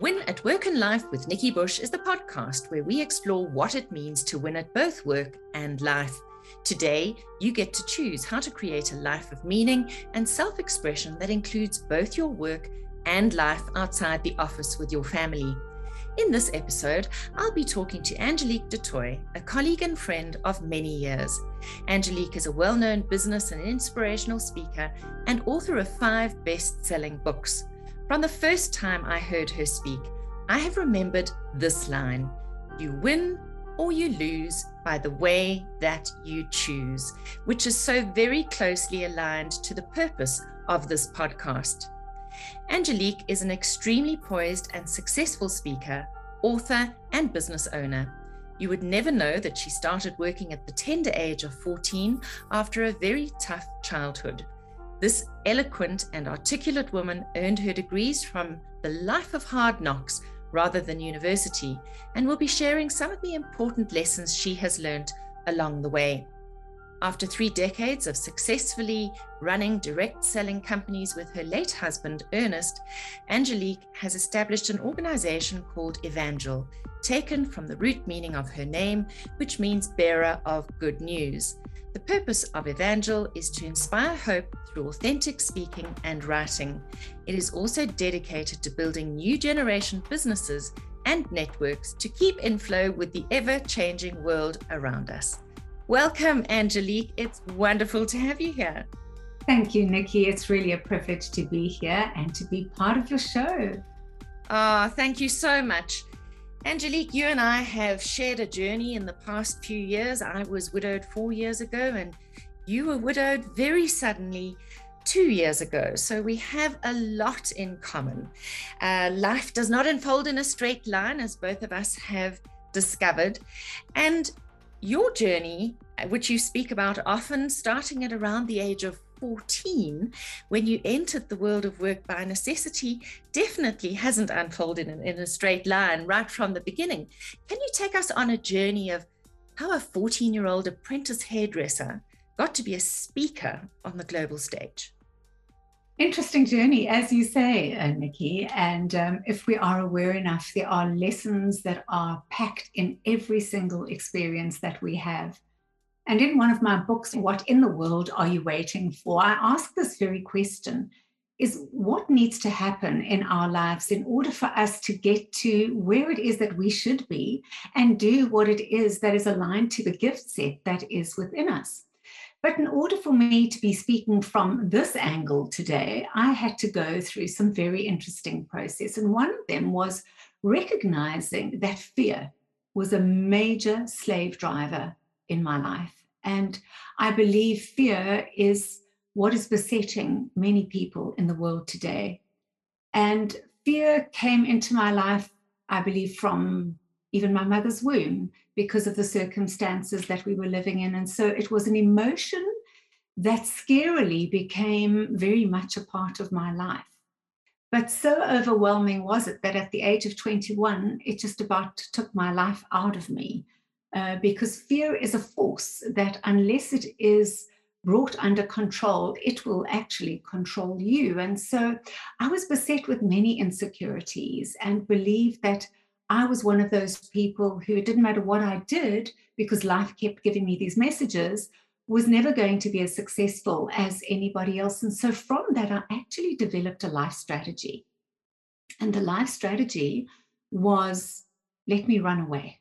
Win at Work and Life with Nikki Bush is the podcast where we explore what it means to win at both work and life. Today, you get to choose how to create a life of meaning and self expression that includes both your work and life outside the office with your family. In this episode, I'll be talking to Angelique du Toit, a colleague and friend of many years. Angelique is a well known business and inspirational speaker and author of five best selling books. From the first time I heard her speak, I have remembered this line You win or you lose by the way that you choose, which is so very closely aligned to the purpose of this podcast. Angelique is an extremely poised and successful speaker, author, and business owner. You would never know that she started working at the tender age of 14 after a very tough childhood. This eloquent and articulate woman earned her degrees from the life of hard knocks rather than university and will be sharing some of the important lessons she has learned along the way. After three decades of successfully running direct selling companies with her late husband, Ernest, Angelique has established an organization called Evangel, taken from the root meaning of her name, which means bearer of good news. The purpose of Evangel is to inspire hope through authentic speaking and writing. It is also dedicated to building new generation businesses and networks to keep in flow with the ever changing world around us. Welcome, Angelique. It's wonderful to have you here. Thank you, Nikki. It's really a privilege to be here and to be part of your show. Ah, oh, thank you so much. Angelique, you and I have shared a journey in the past few years. I was widowed four years ago, and you were widowed very suddenly two years ago. So we have a lot in common. Uh, life does not unfold in a straight line, as both of us have discovered. And your journey, uh, which you speak about often, starting at around the age of 14, when you entered the world of work by necessity, definitely hasn't unfolded in, in a straight line right from the beginning. Can you take us on a journey of how a 14 year old apprentice hairdresser got to be a speaker on the global stage? Interesting journey, as you say, uh, Nikki. And um, if we are aware enough, there are lessons that are packed in every single experience that we have. And in one of my books, What in the World Are You Waiting For? I ask this very question is what needs to happen in our lives in order for us to get to where it is that we should be and do what it is that is aligned to the gift set that is within us. But in order for me to be speaking from this angle today, I had to go through some very interesting process. And one of them was recognizing that fear was a major slave driver in my life. And I believe fear is what is besetting many people in the world today. And fear came into my life, I believe, from even my mother's womb because of the circumstances that we were living in. And so it was an emotion that scarily became very much a part of my life. But so overwhelming was it that at the age of 21, it just about took my life out of me. Uh, because fear is a force that, unless it is brought under control, it will actually control you. And so I was beset with many insecurities and believed that I was one of those people who it didn't matter what I did because life kept giving me these messages was never going to be as successful as anybody else. And so from that, I actually developed a life strategy. And the life strategy was let me run away.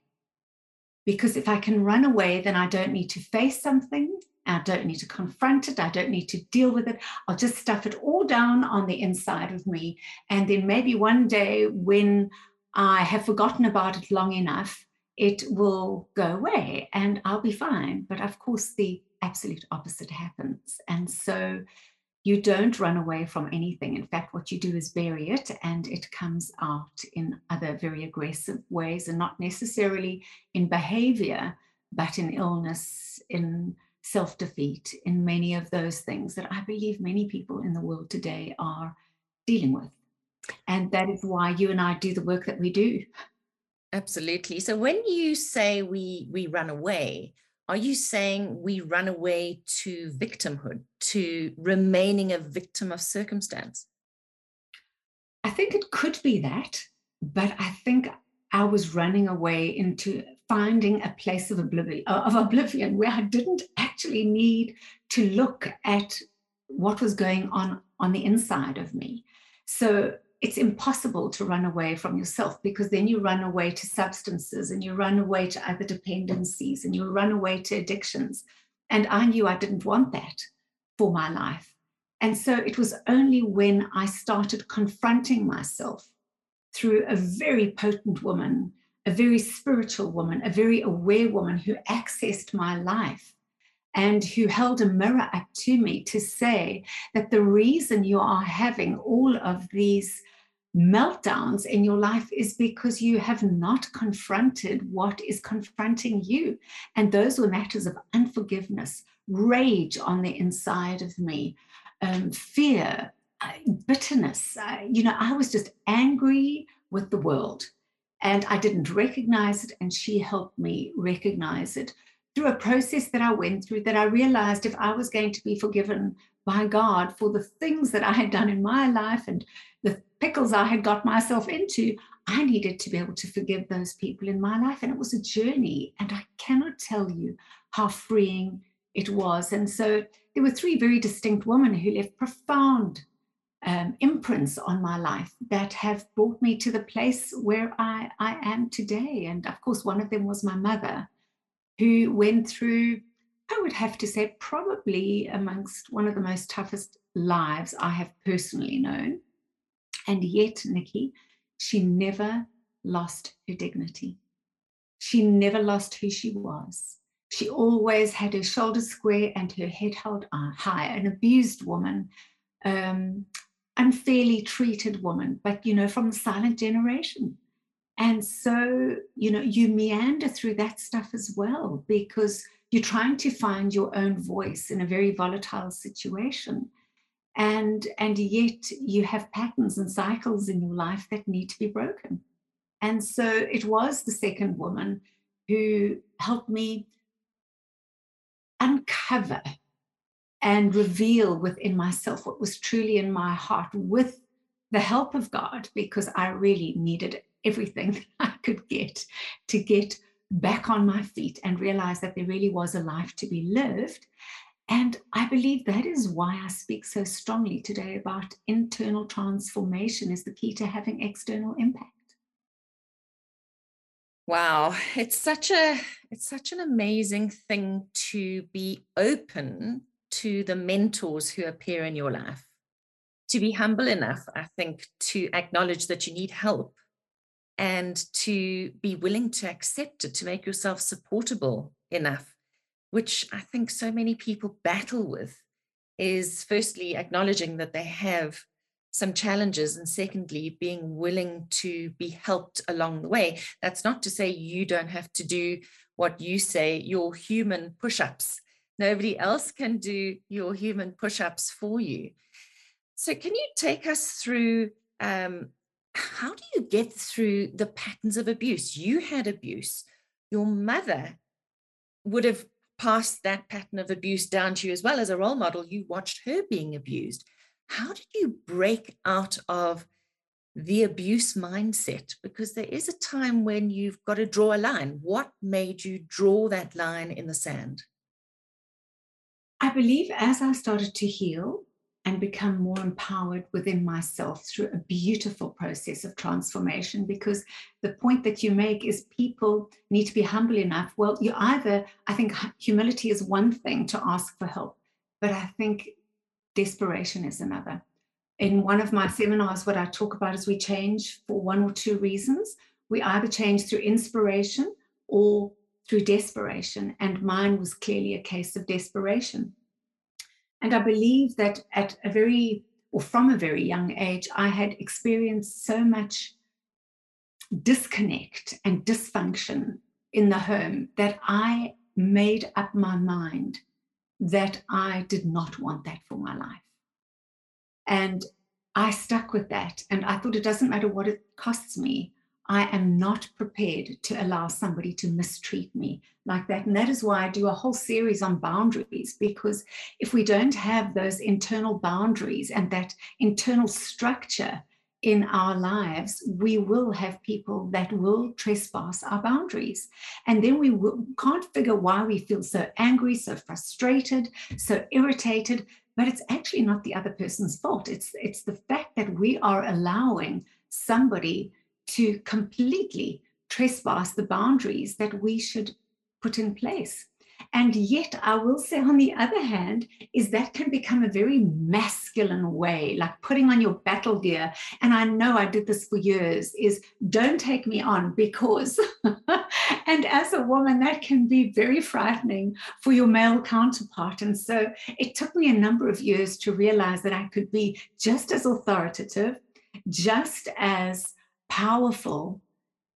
Because if I can run away, then I don't need to face something. I don't need to confront it. I don't need to deal with it. I'll just stuff it all down on the inside of me. And then maybe one day when I have forgotten about it long enough, it will go away and I'll be fine. But of course, the absolute opposite happens. And so you don't run away from anything. In fact, what you do is bury it and it comes out in other very aggressive ways and not necessarily in behavior, but in illness, in self defeat, in many of those things that I believe many people in the world today are dealing with. And that is why you and I do the work that we do. Absolutely. So when you say we we run away, are you saying we run away to victimhood, to remaining a victim of circumstance? I think it could be that. but I think I was running away into finding a place of oblivion, uh, of oblivion where I didn't actually need to look at what was going on on the inside of me. So it's impossible to run away from yourself because then you run away to substances and you run away to other dependencies and you run away to addictions. And I knew I didn't want that for my life. And so it was only when I started confronting myself through a very potent woman, a very spiritual woman, a very aware woman who accessed my life and who held a mirror up to me to say that the reason you are having all of these meltdowns in your life is because you have not confronted what is confronting you. And those were matters of unforgiveness, rage on the inside of me, um, fear, uh, bitterness. Uh, you know, I was just angry with the world and I didn't recognize it. And she helped me recognize it through a process that I went through that I realized if I was going to be forgiven by God for the things that I had done in my life and the pickles I had got myself into, I needed to be able to forgive those people in my life. And it was a journey. And I cannot tell you how freeing it was. And so there were three very distinct women who left profound um, imprints on my life that have brought me to the place where I, I am today. And of course, one of them was my mother, who went through, I would have to say, probably amongst one of the most toughest lives I have personally known. And yet, Nikki, she never lost her dignity. She never lost who she was. She always had her shoulders square and her head held high, an abused woman, um, unfairly treated woman, but you know, from the silent generation. And so, you know, you meander through that stuff as well because you're trying to find your own voice in a very volatile situation. And and yet you have patterns and cycles in your life that need to be broken. And so it was the second woman who helped me uncover and reveal within myself what was truly in my heart with the help of God, because I really needed everything I could get to get back on my feet and realize that there really was a life to be lived. And I believe that is why I speak so strongly today about internal transformation is the key to having external impact. Wow, it's such a it's such an amazing thing to be open to the mentors who appear in your life. To be humble enough, I think, to acknowledge that you need help and to be willing to accept it, to make yourself supportable enough which I think so many people battle with, is firstly acknowledging that they have some challenges, and secondly, being willing to be helped along the way. That's not to say you don't have to do what you say, your human push ups. Nobody else can do your human push ups for you. So, can you take us through um, how do you get through the patterns of abuse? You had abuse. Your mother would have passed that pattern of abuse down to you as well as a role model. You watched her being abused. How did you break out of the abuse mindset? Because there is a time when you've got to draw a line. What made you draw that line in the sand? I believe as I started to heal, and become more empowered within myself through a beautiful process of transformation. Because the point that you make is people need to be humble enough. Well, you either, I think humility is one thing to ask for help, but I think desperation is another. In one of my seminars, what I talk about is we change for one or two reasons. We either change through inspiration or through desperation. And mine was clearly a case of desperation and I believe that at a very, or from a very young age, I had experienced so much disconnect and dysfunction in the home that I made up my mind that I did not want that for my life. And I stuck with that. And I thought it doesn't matter what it costs me. I am not prepared to allow somebody to mistreat me like that. And that is why I do a whole series on boundaries, because if we don't have those internal boundaries and that internal structure in our lives, we will have people that will trespass our boundaries. And then we will, can't figure why we feel so angry, so frustrated, so irritated. But it's actually not the other person's fault. It's, it's the fact that we are allowing somebody to completely trespass the boundaries that we should put in place. And yet, I will say, on the other hand, is that can become a very masculine way, like putting on your battle gear. And I know I did this for years is don't take me on because, and as a woman, that can be very frightening for your male counterpart. And so it took me a number of years to realize that I could be just as authoritative, just as powerful,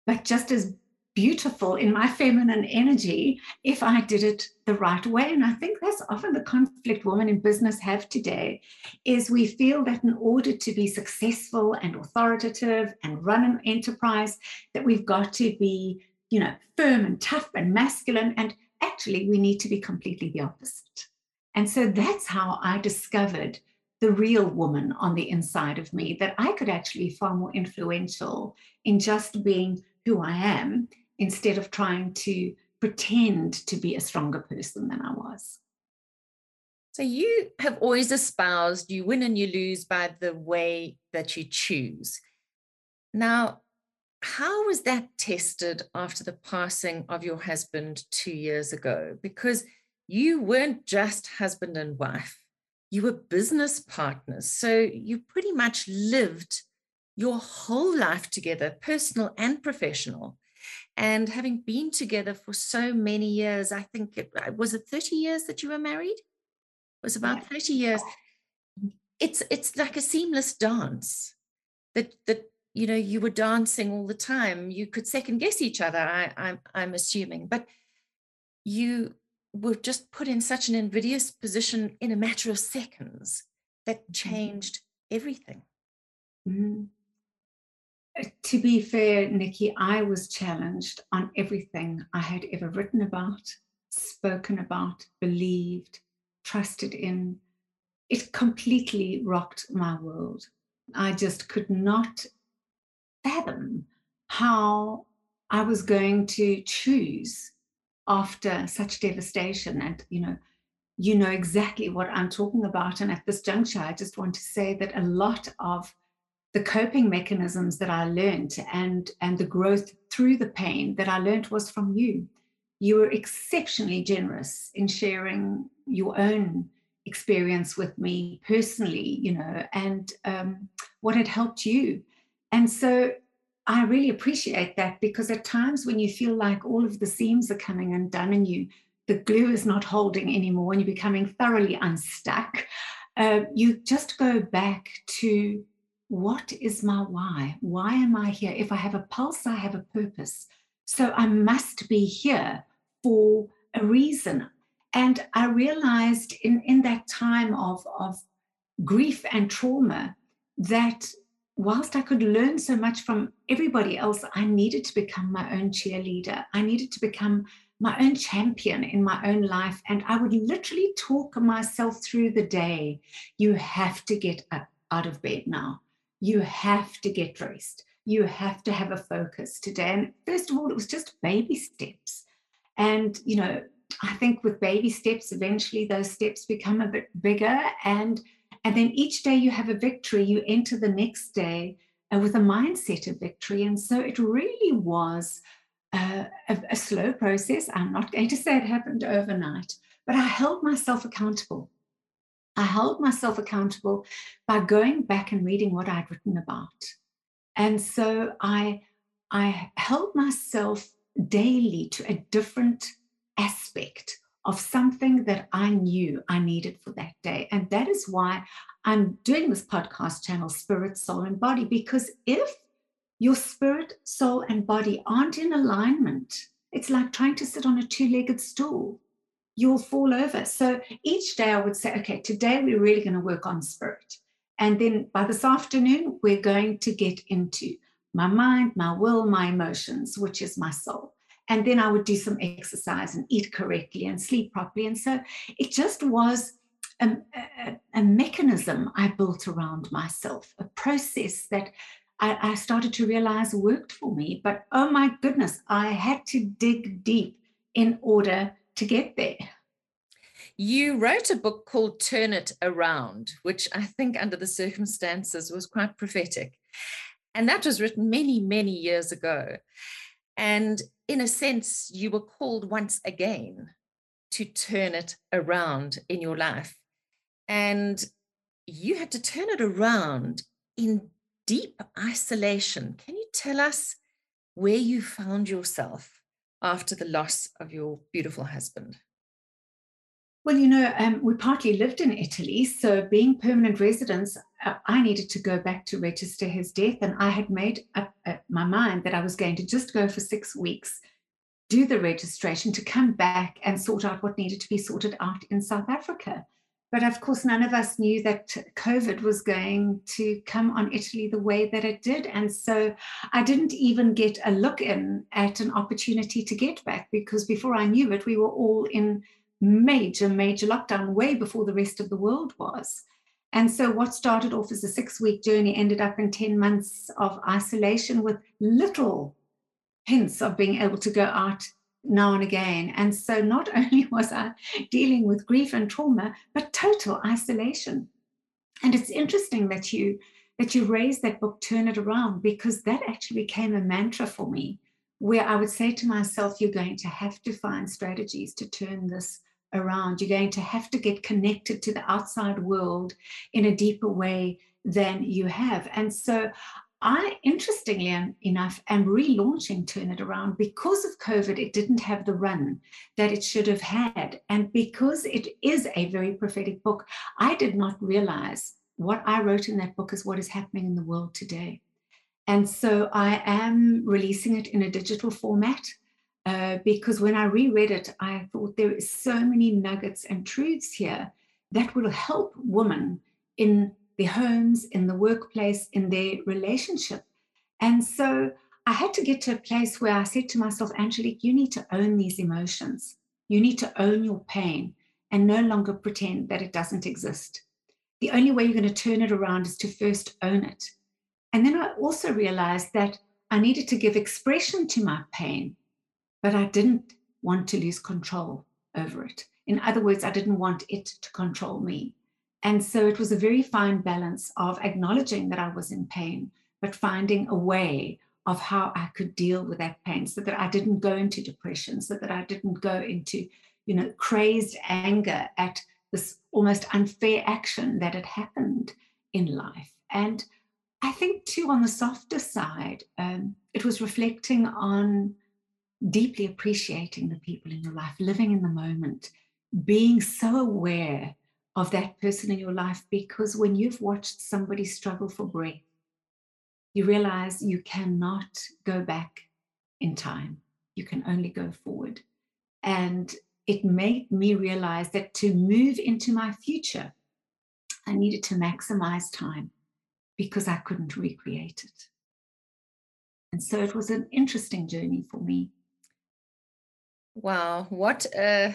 but just as beautiful in my feminine energy if I did it the right way. And I think that's often the conflict women in business have today is we feel that in order to be successful and authoritative and run an enterprise, that we've got to be, you know, firm and tough and masculine. And actually we need to be completely the opposite. And so that's how I discovered the real woman on the inside of me, that I could actually be far more influential in just being who I am instead of trying to pretend to be a stronger person than I was. So you have always espoused you win and you lose by the way that you choose. Now, how was that tested after the passing of your husband two years ago? Because you weren't just husband and wife, you were business partners. So you pretty much lived your whole life together, personal and professional. And having been together for so many years, I think it uh, was it 30 years that you were married? It was about 30 years. It's it's like a seamless dance that that you know you were dancing all the time. You could second guess each other, I, I'm I'm assuming, but you were just put in such an invidious position in a matter of seconds that mm-hmm. changed everything. Mm-hmm to be fair, Nikki, I was challenged on everything I had ever written about, spoken about, believed, trusted in. It completely rocked my world. I just could not fathom how I was going to choose after such devastation. And, you know, you know exactly what I'm talking about. And at this juncture, I just want to say that a lot of the coping mechanisms that I learned and, and the growth through the pain that I learned was from you. You were exceptionally generous in sharing your own experience with me personally, you know, and um, what had helped you. And so I really appreciate that because at times when you feel like all of the seams are coming undone and you, the glue is not holding anymore and you're becoming thoroughly unstuck, uh, you just go back to what is my why? Why am I here? If I have a pulse, I have a purpose. So I must be here for a reason. And I realized in, in that time of, of grief and trauma that whilst I could learn so much from everybody else, I needed to become my own cheerleader. I needed to become my own champion in my own life. And I would literally talk myself through the day. You have to get up out of bed now you have to get dressed. You have to have a focus today. And first of all, it was just baby steps. And, you know, I think with baby steps, eventually those steps become a bit bigger. And, and then each day you have a victory, you enter the next day uh, with a mindset of victory. And so it really was a, a slow process. I'm not going to say it happened overnight, but I held myself accountable. I held myself accountable by going back and reading what I'd written about. And so I, I held myself daily to a different aspect of something that I knew I needed for that day. And that is why I'm doing this podcast channel, Spirit, Soul, and Body, because if your spirit, soul, and body aren't in alignment, it's like trying to sit on a two legged stool you'll fall over. So each day I would say, okay, today we're really going to work on spirit. And then by this afternoon, we're going to get into my mind, my will, my emotions, which is my soul. And then I would do some exercise and eat correctly and sleep properly. And so it just was a, a, a, mechanism I built around myself, a process that I, I started to realize worked for me. But oh my goodness, I had to dig deep in order to get there. You wrote a book called Turn It Around, which I think, under the circumstances, was quite prophetic. And that was written many, many years ago. And in a sense, you were called once again to turn it around in your life. And you had to turn it around in deep isolation. Can you tell us where you found yourself after the loss of your beautiful husband? Well, you know, um, we partly lived in Italy. So, being permanent residents, uh, I needed to go back to register his death. And I had made up uh, my mind that I was going to just go for six weeks, do the registration to come back and sort out what needed to be sorted out in South Africa. But of course, none of us knew that COVID was going to come on Italy the way that it did. And so I didn't even get a look in at an opportunity to get back because before I knew it, we were all in major, major lockdown way before the rest of the world was. And so, what started off as a six week journey ended up in 10 months of isolation with little hints of being able to go out now and again. And so, not only was I dealing with grief and trauma, but total isolation. And it's interesting that you that you raised that book, Turn It Around, because that actually became a mantra for me, where I would say to myself, you're going to have to find strategies to turn this around. You're going to have to get connected to the outside world in a deeper way than you have. And so I, interestingly enough, am relaunching Turn It Around because of COVID. It didn't have the run that it should have had. And because it is a very prophetic book, I did not realize what I wrote in that book is what is happening in the world today. And so I am releasing it in a digital format. Uh, because when I reread it, I thought there is so many nuggets and truths here that will help women in their homes, in the workplace, in their relationship. And so I had to get to a place where I said to myself, Angelique, you need to own these emotions. You need to own your pain and no longer pretend that it doesn't exist. The only way you're going to turn it around is to first own it. And then I also realized that I needed to give expression to my pain but I didn't want to lose control over it. In other words, I didn't want it to control me. And so it was a very fine balance of acknowledging that I was in pain, but finding a way of how I could deal with that pain so that I didn't go into depression, so that I didn't go into, you know, crazed anger at this almost unfair action that had happened in life. And I think, too, on the softer side, um, it was reflecting on deeply appreciating the people in your life, living in the moment, being so aware of that person in your life. Because when you've watched somebody struggle for breath, you realize you cannot go back in time, you can only go forward. And it made me realize that to move into my future, I needed to maximize time because I couldn't recreate it. And so it was an interesting journey for me. Wow, what a,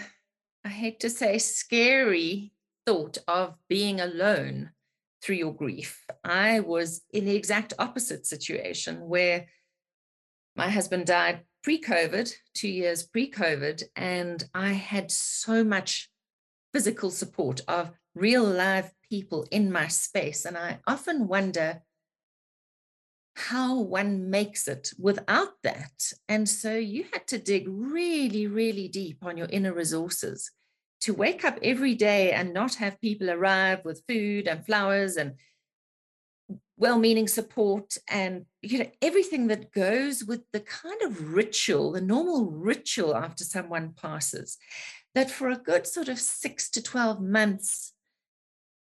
I hate to say, scary thought of being alone through your grief. I was in the exact opposite situation where my husband died pre COVID, two years pre COVID, and I had so much physical support of real live people in my space. And I often wonder how one makes it without that. And so you had to dig really, really deep on your inner resources to wake up every day and not have people arrive with food and flowers and well-meaning support and you know everything that goes with the kind of ritual the normal ritual after someone passes that for a good sort of 6 to 12 months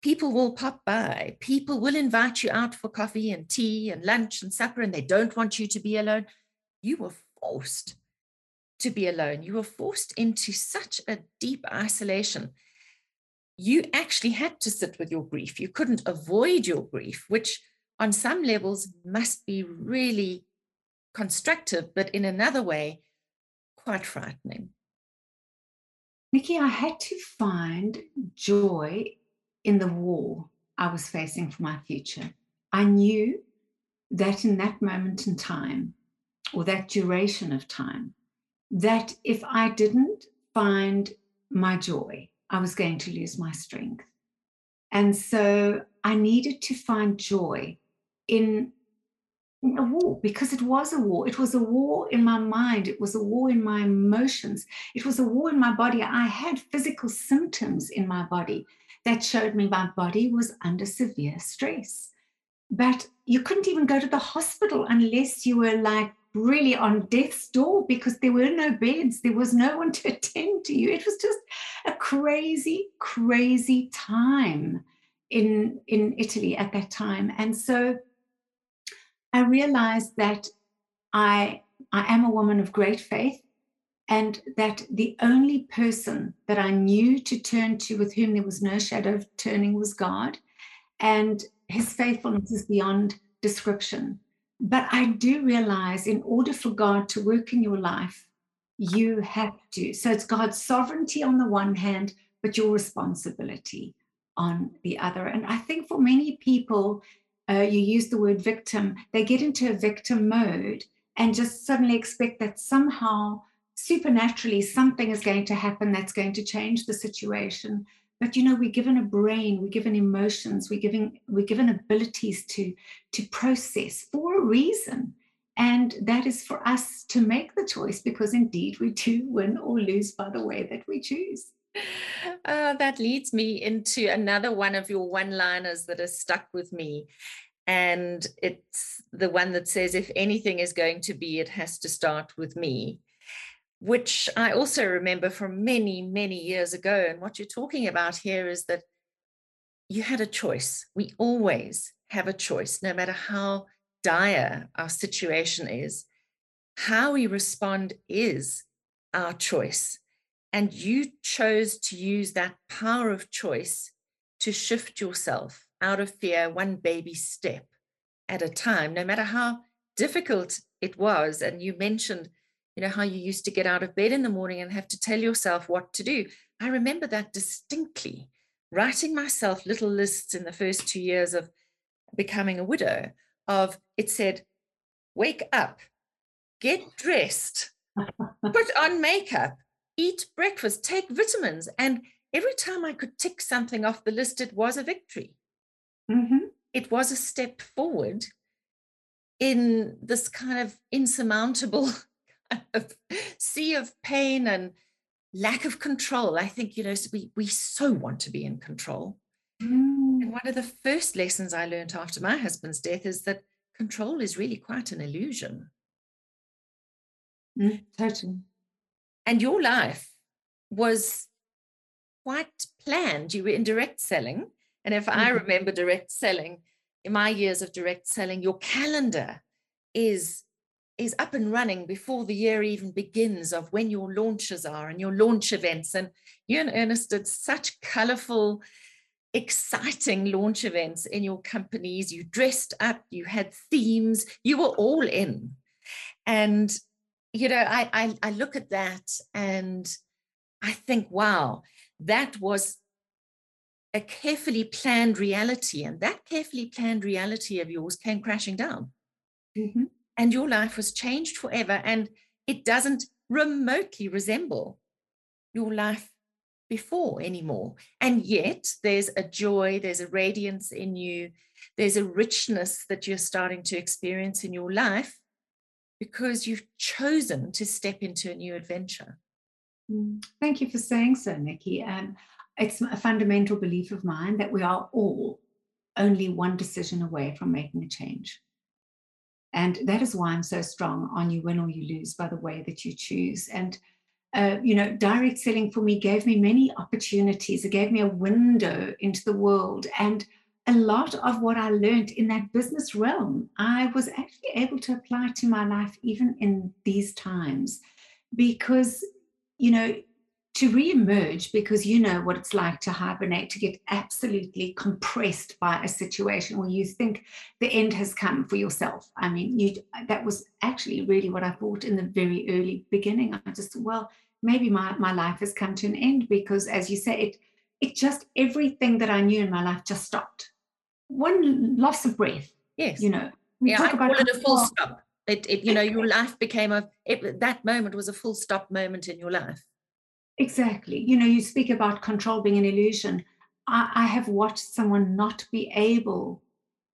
people will pop by. People will invite you out for coffee and tea and lunch and supper, and they don't want you to be alone. You were forced to be alone. You were forced into such a deep isolation. You actually had to sit with your grief. You couldn't avoid your grief, which on some levels must be really constructive, but in another way, quite frightening. Nikki, I had to find joy in the war I was facing for my future. I knew that in that moment in time, or that duration of time, that if I didn't find my joy, I was going to lose my strength. And so I needed to find joy in a war because it was a war. It was a war in my mind. It was a war in my emotions. It was a war in my body. I had physical symptoms in my body that showed me my body was under severe stress. But you couldn't even go to the hospital unless you were like really on death's door because there were no beds. There was no one to attend to you. It was just a crazy, crazy time in, in Italy at that time. And so I realized that I, I am a woman of great faith and that the only person that I knew to turn to with whom there was no shadow of turning was God. And his faithfulness is beyond description. But I do realize in order for God to work in your life, you have to. So it's God's sovereignty on the one hand, but your responsibility on the other. And I think for many people, uh, you use the word victim, they get into a victim mode and just suddenly expect that somehow, supernaturally, something is going to happen that's going to change the situation. But you know, we're given a brain, we're given emotions, we're given we're given abilities to to process for a reason. And that is for us to make the choice because indeed we do win or lose by the way that we choose. Uh, that leads me into another one of your one liners that has stuck with me. And it's the one that says, if anything is going to be, it has to start with me, which I also remember from many, many years ago. And what you're talking about here is that you had a choice. We always have a choice, no matter how dire our situation is. How we respond is our choice. And you chose to use that power of choice to shift yourself out of fear one baby step at a time, no matter how difficult it was. And you mentioned, you know, how you used to get out of bed in the morning and have to tell yourself what to do. I remember that distinctly, writing myself little lists in the first two years of becoming a widow of it said, wake up, get dressed, put on makeup, eat breakfast, take vitamins. And every time I could tick something off the list, it was a victory. Mm-hmm. It was a step forward in this kind of insurmountable sea of pain and lack of control. I think, you know, we, we so want to be in control. Mm. And one of the first lessons I learned after my husband's death is that control is really quite an illusion. Mm, totally. And your life was quite planned. You were in direct selling. And if mm-hmm. I remember direct selling, in my years of direct selling, your calendar is is up and running before the year even begins of when your launches are and your launch events. And you and Ernest did such colorful, exciting launch events in your companies. You dressed up, you had themes, you were all in. And you know, I, I, I look at that and I think, wow, that was a carefully planned reality. And that carefully planned reality of yours came crashing down. Mm-hmm. And your life was changed forever. And it doesn't remotely resemble your life before anymore. And yet there's a joy, there's a radiance in you, there's a richness that you're starting to experience in your life because you've chosen to step into a new adventure. Mm, thank you for saying so, Nikki. Um, it's a fundamental belief of mine that we are all only one decision away from making a change. And that is why I'm so strong on you win or you lose by the way that you choose. And, uh, you know, direct selling for me gave me many opportunities. It gave me a window into the world. And a lot of what I learned in that business realm, I was actually able to apply to my life even in these times because, you know, to re-emerge because you know what it's like to hibernate to get absolutely compressed by a situation where you think the end has come for yourself i mean you that was actually really what i thought in the very early beginning i just well maybe my, my life has come to an end because as you say it it just everything that I knew in my life just stopped. One loss of breath. Yes. You know, we yeah, talk I about call it a full stop. It, it, you know, your life became a, it, that moment was a full stop moment in your life. Exactly. You know, you speak about control being an illusion. I, I have watched someone not be able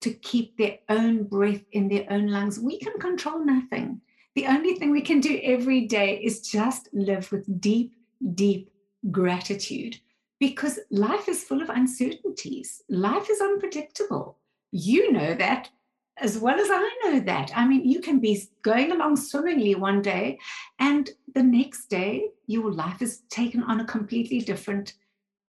to keep their own breath in their own lungs. We can control nothing. The only thing we can do every day is just live with deep, deep gratitude because life is full of uncertainties. Life is unpredictable. You know that as well as I know that. I mean, you can be going along swimmingly one day, and the next day, your life is taken on a completely different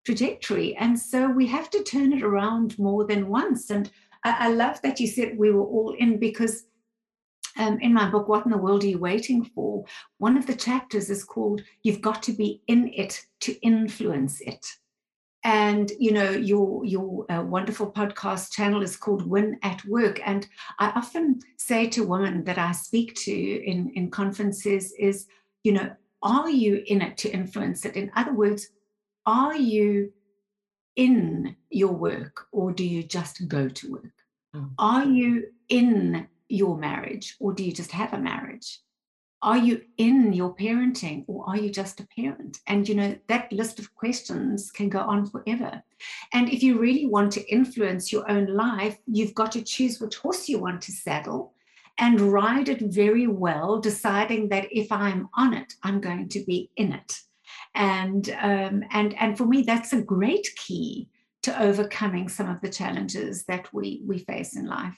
trajectory. And so we have to turn it around more than once. And I, I love that you said we were all in because um, in my book, What in the World Are You Waiting For? One of the chapters is called You've Got to Be in It to Influence It and you know your your uh, wonderful podcast channel is called win at work. And i often say to women that i speak to in in conferences is you know are you in it to influence it? In other words are you in your work or do you just go to work? Mm. are you in your marriage or do you just have a marriage are you in your parenting or are you just a parent? And you know, that list of questions can go on forever. And if you really want to influence your own life, you've got to choose which horse you want to saddle and ride it very well, deciding that if I'm on it, I'm going to be in it. And um, and and for me, that's a great key to overcoming some of the challenges that we we face in life.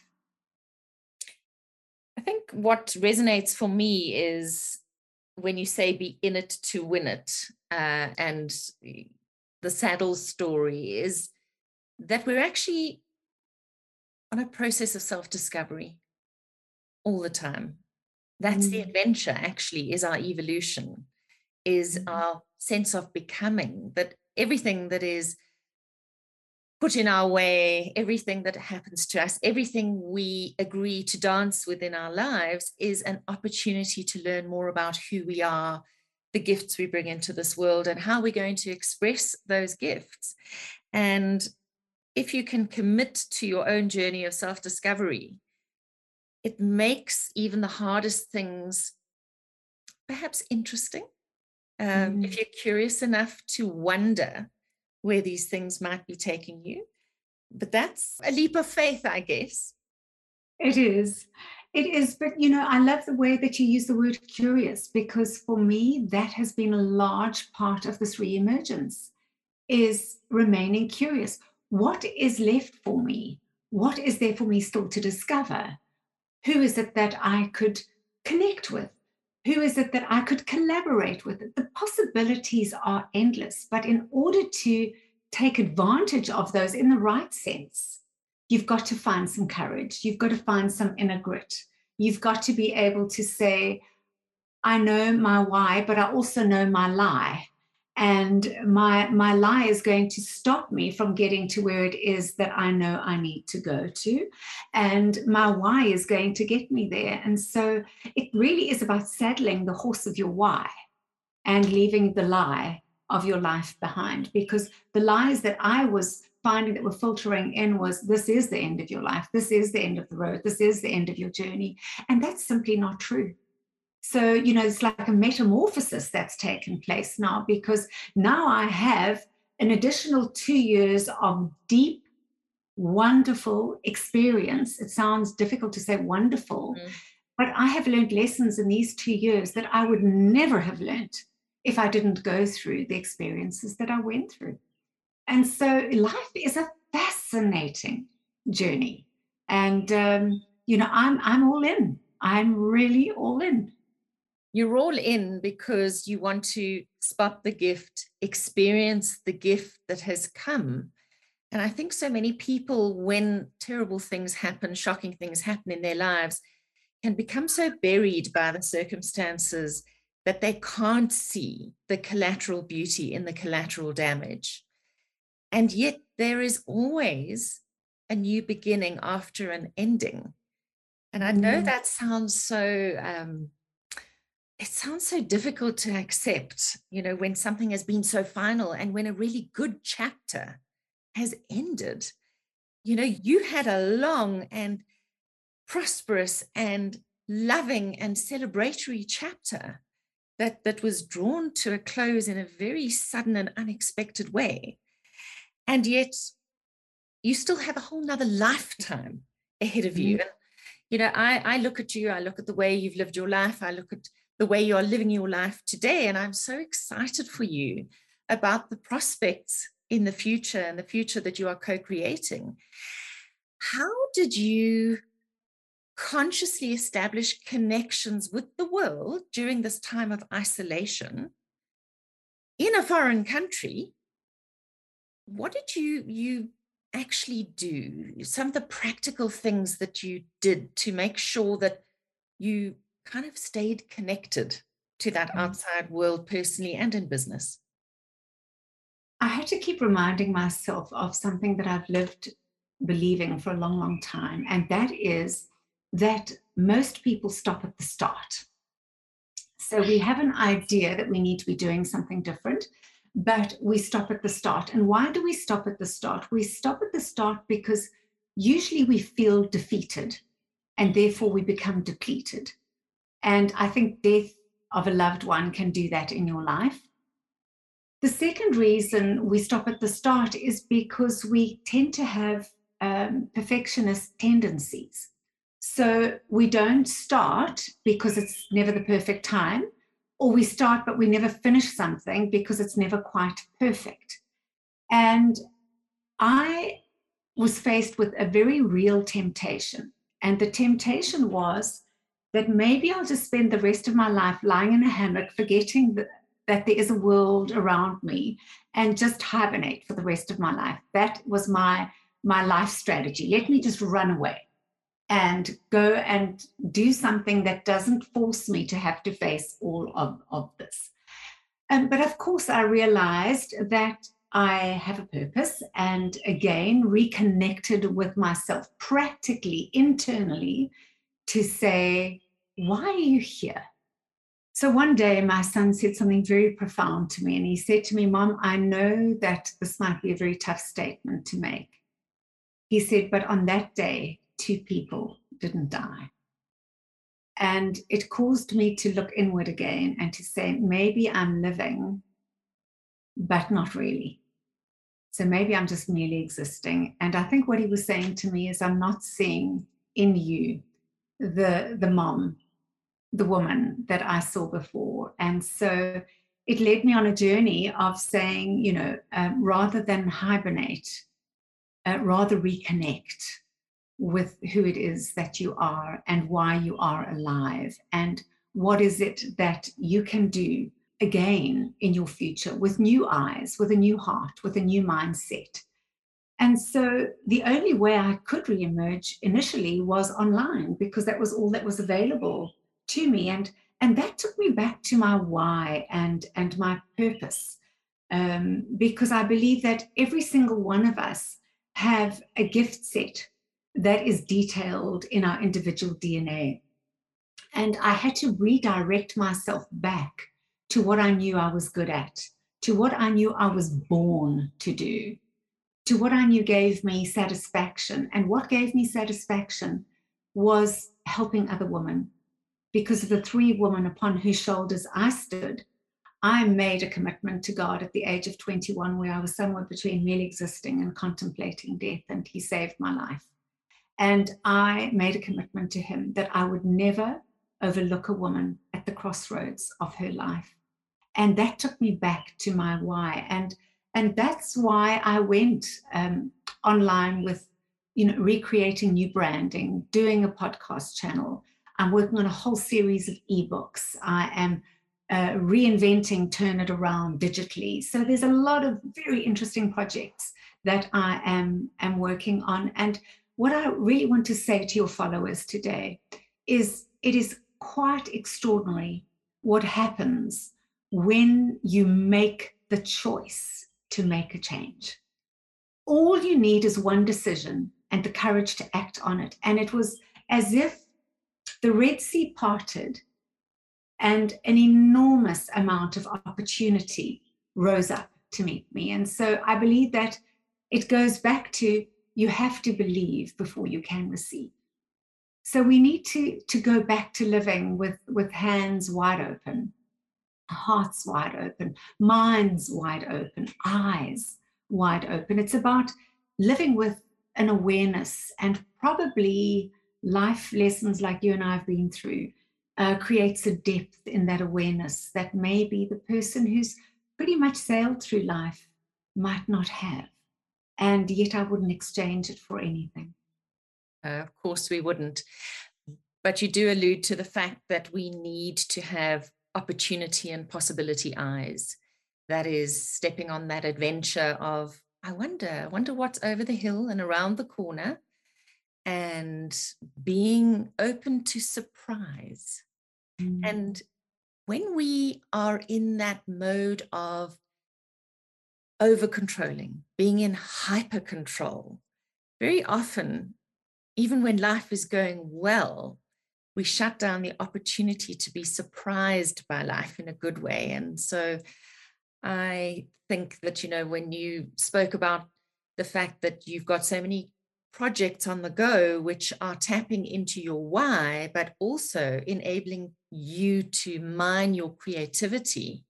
I think what resonates for me is when you say be in it to win it. Uh, and the saddle story is that we're actually on a process of self discovery all the time. That's mm. the adventure, actually, is our evolution, is mm. our sense of becoming, that everything that is put in our way, everything that happens to us, everything we agree to dance within our lives is an opportunity to learn more about who we are, the gifts we bring into this world, and how we're going to express those gifts. And if you can commit to your own journey of self discovery, it makes even the hardest things perhaps interesting. Um, mm. If you're curious enough to wonder where these things might be taking you. But that's a leap of faith, I guess. It is. It is. But, you know, I love the way that you use the word curious because for me, that has been a large part of this reemergence is remaining curious. What is left for me? What is there for me still to discover? Who is it that I could connect with? Who is it that I could collaborate with? The possibilities are endless, but in order to take advantage of those in the right sense, you've got to find some courage. You've got to find some inner grit. You've got to be able to say, I know my why, but I also know my lie and my my lie is going to stop me from getting to where it is that i know i need to go to. And my why is going to get me there. And so it really is about saddling the horse of your why and leaving the lie of your life behind. Because the lies that i was finding that were filtering in was this is the end of your life. This is the end of the road. This is the end of your journey. And that's simply not true so, you know, it's like a metamorphosis that's taken place now because now I have an additional two years of deep, wonderful experience. It sounds difficult to say wonderful, mm. but I have learned lessons in these two years that I would never have learned if I didn't go through the experiences that I went through. And so life is a fascinating journey. And, um, you know, I'm, I'm all in. I'm really all in you're all in because you want to spot the gift, experience the gift that has come. And I think so many people, when terrible things happen, shocking things happen in their lives, can become so buried by the circumstances that they can't see the collateral beauty in the collateral damage. And yet, there is always a new beginning after an ending. And I know mm. that sounds so um, it sounds so difficult to accept, you know, when something has been so final and when a really good chapter has ended. You know, you had a long and prosperous and loving and celebratory chapter that, that was drawn to a close in a very sudden and unexpected way. And yet you still have a whole nother lifetime ahead of you. Mm-hmm. You know, I, I look at you, I look at the way you've lived your life, I look at the way you're living your life today, and I'm so excited for you about the prospects in the future and the future that you are co creating. How did you consciously establish connections with the world during this time of isolation in a foreign country? What did you you actually do? Some of the practical things that you did to make sure that you kind of stayed connected to that mm-hmm. outside world personally and in business? I had to keep reminding myself of something that I've lived believing for a long, long time, and that is that most people stop at the start. So we have an idea that we need to be doing something different, but we stop at the start. And why do we stop at the start? We stop at the start because usually we feel defeated and therefore we become depleted. And I think death of a loved one can do that in your life. The second reason we stop at the start is because we tend to have um, perfectionist tendencies. So we don't start because it's never the perfect time, or we start but we never finish something because it's never quite perfect. And I was faced with a very real temptation. And the temptation was that maybe I'll just spend the rest of my life lying in a hammock, forgetting that, that there is a world around me and just hibernate for the rest of my life. That was my my life strategy. Let me just run away and go and do something that doesn't force me to have to face all of, of this. Um, but of course, I realized that I have a purpose and again reconnected with myself practically, internally, to say, Why are you here? So one day, my son said something very profound to me, and he said to me, Mom, I know that this might be a very tough statement to make. He said, But on that day, two people didn't die. And it caused me to look inward again and to say, maybe I'm living, but not really. So maybe I'm just merely existing. And I think what he was saying to me is, I'm not seeing in you the, the mom, the woman that I saw before. And so it led me on a journey of saying, you know, uh, rather than hibernate, uh, rather reconnect with who it is that you are and why you are alive and what is it that you can do again in your future with new eyes, with a new heart, with a new mindset. And so the only way I could reemerge initially was online because that was all that was available to me. And, and that took me back to my why and, and my purpose. Um, because I believe that every single one of us have a gift set that is detailed in our individual DNA. And I had to redirect myself back to what I knew I was good at, to what I knew I was born to do, to what I knew gave me satisfaction. And what gave me satisfaction was helping other women. Because of the three women upon whose shoulders I stood, I made a commitment to God at the age of 21, where I was somewhere between merely existing and contemplating death, and He saved my life. And I made a commitment to him that I would never overlook a woman at the crossroads of her life. And that took me back to my why. And, and that's why I went um, online with, you know, recreating new branding, doing a podcast channel. I'm working on a whole series of ebooks. I am uh, reinventing Turn It Around digitally. So there's a lot of very interesting projects that I am, am working on. And what I really want to say to your followers today is it is quite extraordinary what happens when you make the choice to make a change. All you need is one decision and the courage to act on it. And it was as if the Red Sea parted and an enormous amount of opportunity rose up to meet me. And so I believe that it goes back to you have to believe before you can receive. So we need to, to go back to living with, with hands wide open, hearts wide open, minds wide open, eyes wide open. It's about living with an awareness and probably life lessons like you and I have been through uh, creates a depth in that awareness that maybe the person who's pretty much sailed through life might not have. And yet I wouldn't exchange it for anything. Uh, of course, we wouldn't. But you do allude to the fact that we need to have opportunity and possibility eyes. That is stepping on that adventure of, I wonder, I wonder what's over the hill and around the corner, and being open to surprise. Mm. And when we are in that mode of over controlling, being in hyper control, very often, even when life is going well, we shut down the opportunity to be surprised by life in a good way. And so I think that, you know, when you spoke about the fact that you've got so many projects on the go which are tapping into your why, but also enabling you to mine your creativity,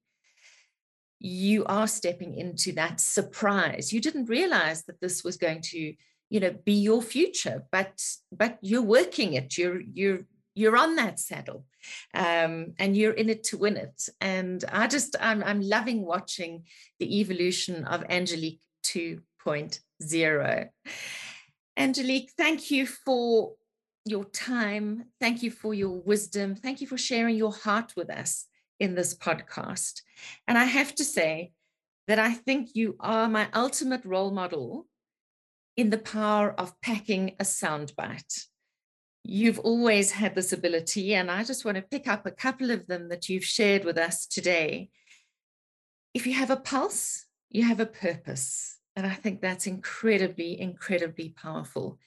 you are stepping into that surprise. You didn't realize that this was going to, you know, be your future, but but you're working it. You're you're you're on that saddle um, and you're in it to win it. And I just, I'm, I'm loving watching the evolution of Angelique 2.0. Angelique, thank you for your time. Thank you for your wisdom. Thank you for sharing your heart with us in this podcast. And I have to say that I think you are my ultimate role model in the power of packing a soundbite. You've always had this ability, and I just want to pick up a couple of them that you've shared with us today. If you have a pulse, you have a purpose. And I think that's incredibly, incredibly powerful.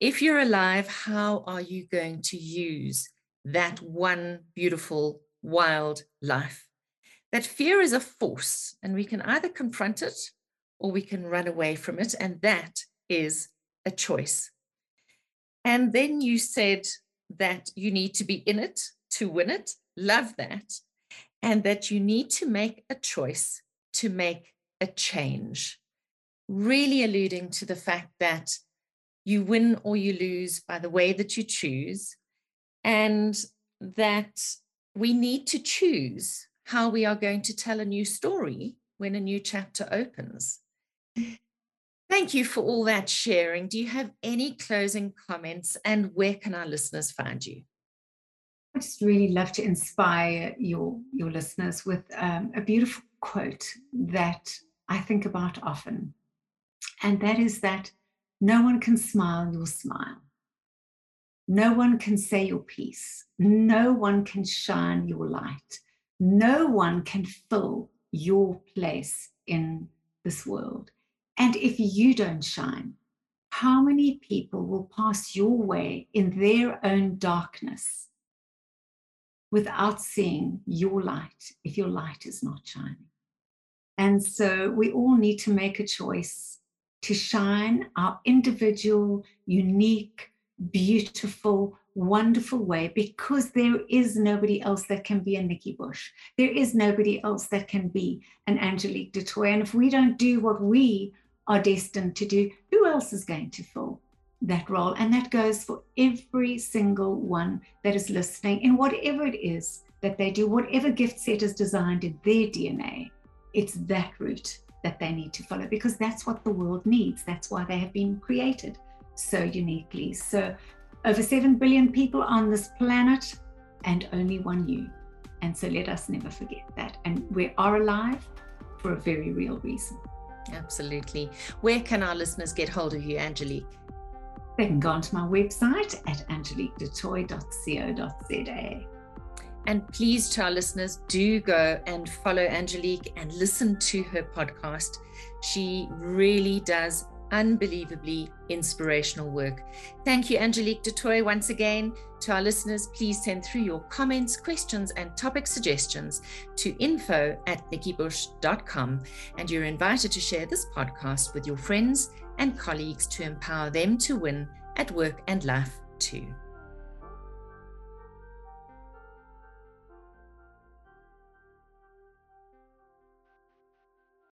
If you're alive, how are you going to use that one beautiful, wild life? That fear is a force, and we can either confront it or we can run away from it. And that is a choice. And then you said that you need to be in it to win it. Love that. And that you need to make a choice to make a change really alluding to the fact that you win or you lose by the way that you choose, and that we need to choose how we are going to tell a new story when a new chapter opens. Thank you for all that sharing. Do you have any closing comments, and where can our listeners find you? I just really love to inspire your, your listeners with um, a beautiful quote that I think about often and that is that no one can smile your smile. No one can say your piece. No one can shine your light. No one can fill your place in this world. And if you don't shine, how many people will pass your way in their own darkness without seeing your light if your light is not shining? And so we all need to make a choice to shine our individual, unique, beautiful, wonderful way because there is nobody else that can be a Nikki Bush. There is nobody else that can be an Angelique du Toit. And if we don't do what we are destined to do, who else is going to fill that role? And that goes for every single one that is listening in whatever it is that they do, whatever gift set is designed in their DNA, it's that route that they need to follow because that's what the world needs. That's why they have been created so uniquely. So, over 7 billion people on this planet and only one you. And so, let us never forget that. And we are alive for a very real reason. Absolutely. Where can our listeners get hold of you, Angelique? They can go onto my website at angeliquedutoit.co.za. And please, to our listeners, do go and follow Angelique and listen to her podcast. She really does unbelievably inspirational work. Thank you, Angelique du Toit, once again. To our listeners, please send through your comments, questions, and topic suggestions to info at nikkibush.com. And you're invited to share this podcast with your friends and colleagues to empower them to win at work and life too.